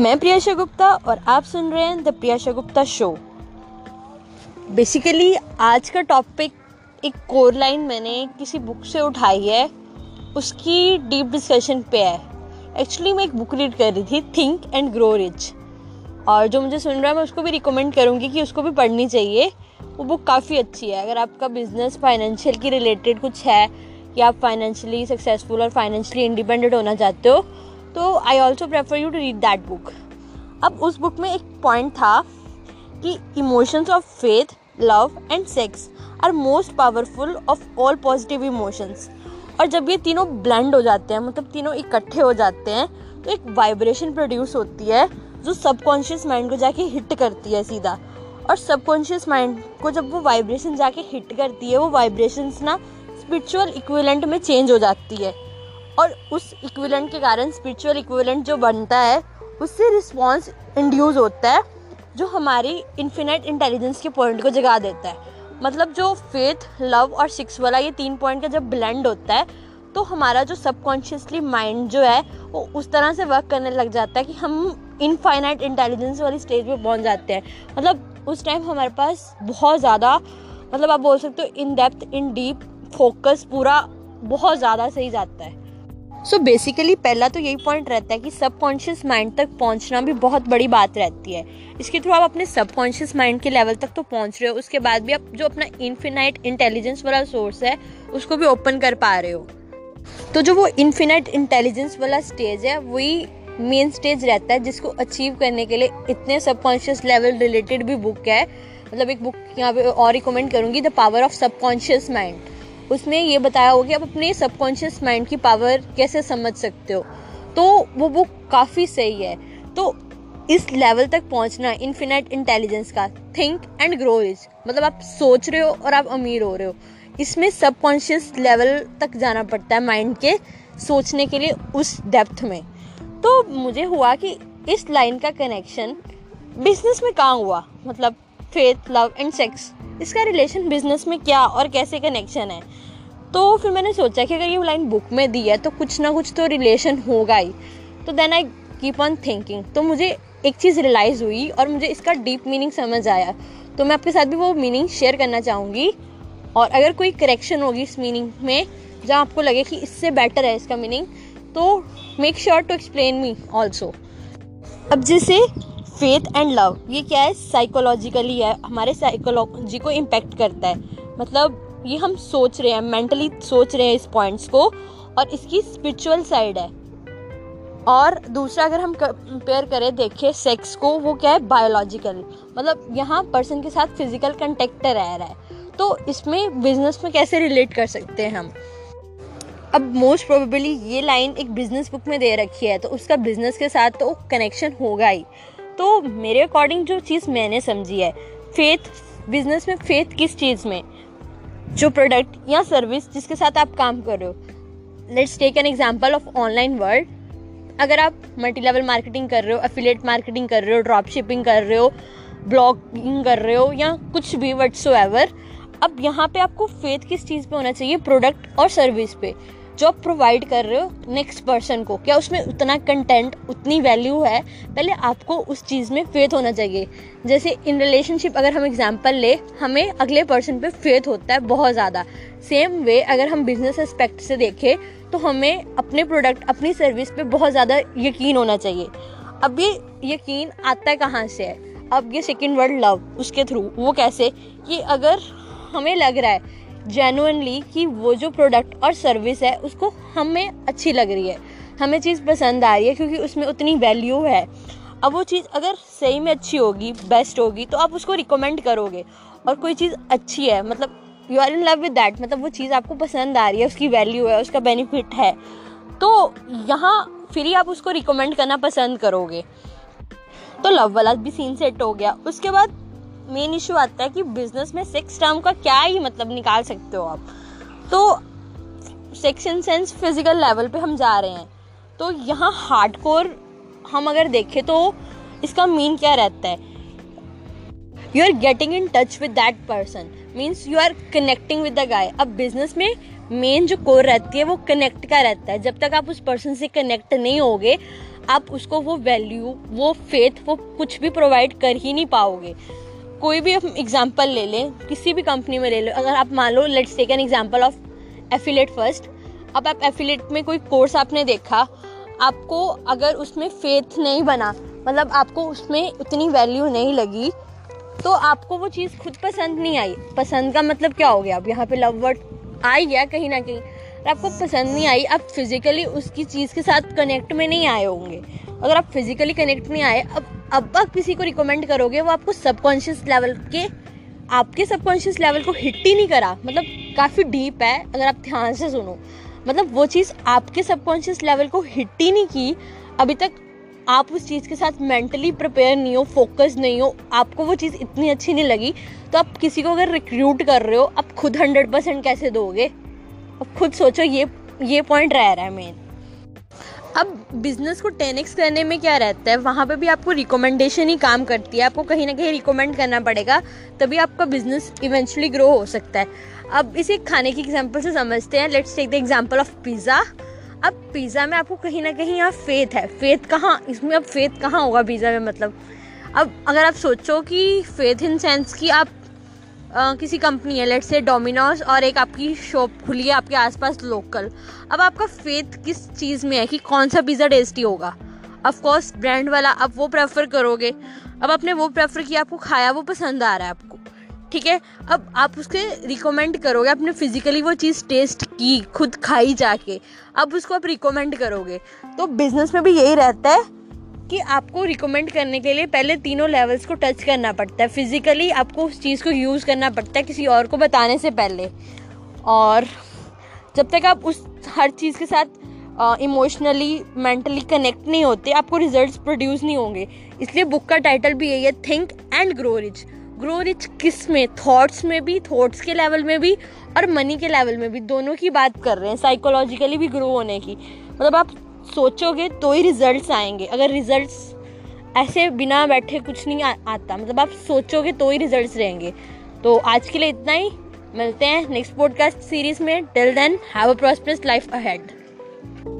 मैं प्रियाशा गुप्ता और आप सुन रहे हैं the Priyasha Gupta show. Basically आज का टॉपिक एक कोर लाइन मैंने किसी बुक से उठाई है, उसकी डीप डिस्कशन पे है। एक्चुअली मैं एक बुक रीड कर रही थी थिंक एंड ग्रो रिच और जो मुझे सुन रहा है, मैं उसको भी रिकमेंड करूँगी कि उसको भी पढ़नी चाहिए। वो बुक काफ़ी अच्छी है। अगर आपका बिज़नेस फाइनेंशियल की रिलेटेड कुछ है, या आप फाइनेंशियली सक्सेसफुल और फाइनेंशियली इंडिपेंडेंट होना चाहते हो तो I also prefer you to read that book अब उस बुक में एक पॉइंट था कि emotions of faith love and sex are most powerful of all positive emotions और जब ये तीनों ब्लेंड हो जाते हैं मतलब तीनों इकट्ठे हो जाते हैं तो एक वाइब्रेशन प्रोड्यूस होती है जो सबकॉन्शियस माइंड को जाके हिट करती है सीधा। और सबकॉन्शियस माइंड को जब वो वाइब्रेशन जाके हिट करती है, वो वाइब्रेशंस ना स्पिरिचुअल इक्विवेलेंट में चेंज हो जाती है। और उस इक्विवेलेंट के कारण स्पिरिचुअल इक्विवेलेंट जो बनता है, उससे रिस्पॉन्स इंड्यूस होता है, जो हमारी इन्फिनाइट इंटेलिजेंस के पॉइंट को जगा देता है। मतलब जो फेथ लव और सिक्स वाला ये तीन पॉइंट का जब ब्लेंड होता है तो हमारा जो सबकॉन्शियसली माइंड जो है, वो उस तरह से वर्क करने लग जाता है कि हम इनफाइनाइट इंटेलिजेंस वाली स्टेज पे पहुँच जाते हैं। मतलब उस टाइम हमारे पास बहुत ज़्यादा मतलब आप बोल सकते हो in depth in deep focus पूरा बहुत ज़्यादा सही जाता है। सो बेसिकली पहला तो यही पॉइंट रहता है कि सबकॉन्शियस माइंड तक पहुँचना भी बहुत बड़ी बात रहती है। इसके थ्रू आप अपने सबकॉन्शियस माइंड के लेवल तक तो पहुँच रहे हो, उसके बाद भी आप जो अपना इन्फिनाइट इंटेलिजेंस वाला सोर्स है, उसको भी ओपन कर पा रहे हो। तो जो वो इन्फिनाइट इंटेलिजेंस वाला स्टेज है, वही मेन स्टेज रहता है जिसको अचीव करने के लिए इतने सबकॉन्शियस लेवल रिलेटेड भी बुक है। मतलब एक बुक यहाँ पे और रिकमेंड करूँगी the power of subconscious mind उसमें ये बताया हो कि आप अपने सबकॉन्शियस माइंड की पावर कैसे समझ सकते हो। तो वो बुक काफ़ी सही है। तो इस लेवल तक पहुँचना इन्फिनाइट इंटेलिजेंस का थिंक एंड ग्रो इज़ मतलब आप सोच रहे हो और आप अमीर हो रहे हो। इसमें सबकॉन्शियस लेवल तक जाना पड़ता है माइंड के सोचने के लिए उस डेप्थ में। तो मुझे हुआ कि इस लाइन का कनेक्शन बिज़नेस में कहाँ हुआ? मतलब फेथ लव एंड सेक्स इसका रिलेशन बिज़नेस में क्या और कैसे कनेक्शन है? तो फिर मैंने सोचा कि अगर ये लाइन बुक में दी है तो कुछ ना कुछ तो रिलेशन होगा ही। तो then I keep on thinking तो मुझे एक चीज़ रियलाइज़ हुई और मुझे इसका डीप मीनिंग समझ आया। तो मैं आपके साथ भी वो मीनिंग शेयर करना चाहूँगी। और अगर कोई करेक्शन होगी इस मीनिंग में, जहाँ आपको लगे कि इससे बेटर है इसका मीनिंग तो make sure to explain me also अब जैसे फेथ एंड लव ये क्या है? साइकोलॉजिकली है. हमारे साइकोलॉजी को इम्पेक्ट करता है. मतलब ये हम सोच रहे हैं मेंटली सोच रहे हैं इस पॉइंट्स को और इसकी स्पिरिचुअल साइड है. और दूसरा, अगर हम कंपेयर करें, देखें सेक्स को, वो क्या है? बायोलॉजिकल मतलब यहाँ पर्सन के साथ फ़िज़िकल कंटेक्ट रह रहा है. तो इसमें बिज़नेस में कैसे रिलेट कर सकते हैं हम? अब मोस्ट प्रोबेबली ये लाइन एक बिज़नेस बुक में दे रखी है तो उसका बिज़नेस के साथ तो कनेक्शन होगा ही. तो मेरे अकॉर्डिंग जो चीज़ मैंने समझी है फेथ बिज़नेस में फेथ किस चीज़ में? जो प्रोडक्ट या सर्विस जिसके साथ आप काम कर रहे हो। Let's take an example of online world अगर आप मल्टी लेवल मार्केटिंग कर रहे हो अफिलेट मार्केटिंग कर रहे हो ड्रॉप शिपिंग कर रहे हो ब्लॉगिंग कर रहे हो या कुछ भी वट्स एवर अब यहाँ पे आपको फेथ किस चीज़ पे होना चाहिए? प्रोडक्ट और सर्विस पे। जो प्रोवाइड कर रहे हो नेक्स्ट पर्सन को? क्या उसमें उतना कंटेंट उतनी वैल्यू है? पहले आपको उस चीज़ में फेथ होना चाहिए। जैसे इन रिलेशनशिप अगर हम एग्जांपल ले, हमें अगले पर्सन पे फेथ होता है बहुत ज़्यादा। सेम वे अगर हम बिज़नेस एस्पेक्ट से देखें तो हमें अपने प्रोडक्ट अपनी सर्विस पे बहुत ज़्यादा यकीन होना चाहिए। अब ये यकीन आता है कहाँ से है? अब ये सेकेंड वर्ड लव उसके थ्रू वो कैसे? कि अगर हमें लग रहा है जेनुअनली कि वो जो प्रोडक्ट और सर्विस है, उसको हमें अच्छी लग रही है। हमें चीज़ पसंद आ रही है क्योंकि उसमें उतनी वैल्यू है। अब वो चीज़ अगर सही में अच्छी होगी बेस्ट होगी तो आप उसको रिकमेंड करोगे। और कोई चीज़ अच्छी है मतलब you are in love with that मतलब वो चीज़ आपको पसंद आ रही है, उसकी वैल्यू है, उसका बेनिफिट है। तो यहाँ फिर ही आप उसको रिकमेंड करना पसंद करोगे। तो लव वाला भी सीन सेट हो गया। उसके बाद मेन इशू आता है कि बिज़नेस में सेक्स टर्म का क्या ही मतलब निकाल सकते हो आप। तो sex in sense physical level पे हम जा रहे हैं। तो यहाँ हार्ड कोर हम अगर देखें तो इसका मीन क्या रहता है? You are getting in touch with that person means you are connecting with the guy अब बिज़नेस में मेन जो कोर रहती है वो कनेक्ट का रहता है। जब तक आप उस पर्सन से कनेक्ट नहीं होगे, आप उसको वो वैल्यू वो फेथ वो कुछ भी प्रोवाइड कर ही नहीं पाओगे। कोई भी एग्ज़ाम्पल ले लें, किसी भी कंपनी में ले लो, अगर आप मान लो let's take an example of affiliate first अब आप एफिलेट में कोई कोर्स आपने देखा, आपको अगर उसमें फेथ नहीं बना मतलब आपको उसमें उतनी वैल्यू नहीं लगी तो आपको वो चीज़ खुद पसंद नहीं आई। पसंद का मतलब क्या हो गया? अब यहाँ पे लव वर्ड आ ही गया कहीं ना कहीं। और आपको पसंद नहीं आई, आप फिजिकली उसकी चीज़ के साथ कनेक्ट में नहीं आए होंगे। अगर आप फिजिकली कनेक्ट नहीं आए, अब अब आप किसी को रिकमेंड करोगे, वो आपको सबकॉन्शियस लेवल के, आपके सबकॉन्शियस लेवल को हिट ही नहीं करा। मतलब काफ़ी डीप है, अगर आप ध्यान से सुनो। मतलब वो चीज़ आपके सबकॉन्शियस लेवल को हिट ही नहीं की। अभी तक आप उस चीज़ के साथ मेंटली प्रिपेयर नहीं हो फोकस नहीं हो, आपको वो चीज़ इतनी अच्छी नहीं लगी। तो आप किसी को अगर रिक्रूट कर रहे हो, आप खुद हंड्रेड परसेंट कैसे दोगे? अब खुद सोचो, ये ये पॉइंट रह रहा है मेन अब बिज़नेस को टेन एक्स करने में क्या रहता है? वहाँ पे भी आपको रिकमेंडेशन ही काम करती है। आपको कहीं ना कहीं रिकमेंड करना पड़ेगा, तभी आपका बिज़नेस इवेंचुअली ग्रो हो सकता है। अब इसे खाने की एग्ज़ाम्पल से समझते हैं। Let's take the example of pizza अब पिज़्ज़ा में आपको कहीं ना कहीं यहाँ फेथ है। फेथ कहाँ? इसमें अब फेथ कहाँ होगा पिज़्ज़ा में मतलब? अब अगर आप सोचो कि फेथ इन सेंस कि आप किसी कंपनी है लेट से डोमिनोज और एक आपकी शॉप खुली है, आपके आसपास लोकल अब आपका फेथ किस चीज़ में है कि कौन सा पिज़्ज़ा टेस्टी होगा? ऑफ़ कोर्स ब्रांड वाला आप वो प्रेफर करोगे. अब आपने वो प्रेफर किया, आपको खाया, वो पसंद आ रहा है आपको. ठीक है? अब आप उसके रिकमेंड करोगे, आपने फिजिकली वो चीज़ टेस्ट की, खुद खाई जाके. अब उसको आप रिकमेंड करोगे. तो बिज़नेस में भी यही रहता है कि आपको रिकमेंड करने के लिए पहले तीनों लेवल्स को टच करना पड़ता है। फिजिकली आपको उस चीज़ को यूज़ करना पड़ता है किसी और को बताने से पहले। और जब तक आप उस हर चीज़ के साथ इमोशनली मेंटली कनेक्ट नहीं होते, आपको रिजल्ट्स प्रोड्यूस नहीं होंगे। इसलिए बुक का टाइटल भी यही है think and grow rich grow rich किसमें? थॉट्स में भी थॉट्स के लेवल में भी और मनी के लेवल में भी। दोनों की बात कर रहे हैं साइकोलॉजिकली भी ग्रो होने की। मतलब आप सोचोगे तो ही रिजल्ट्स आएँगे। अगर रिजल्ट्स ऐसे बिना बैठे कुछ नहीं आता मतलब आप सोचोगे तो ही रिजल्ट्स रहेंगे। तो आज के लिए इतना ही। मिलते हैं नेक्स्ट पॉडकास्ट सीरीज़ में। Till then have a prosperous life ahead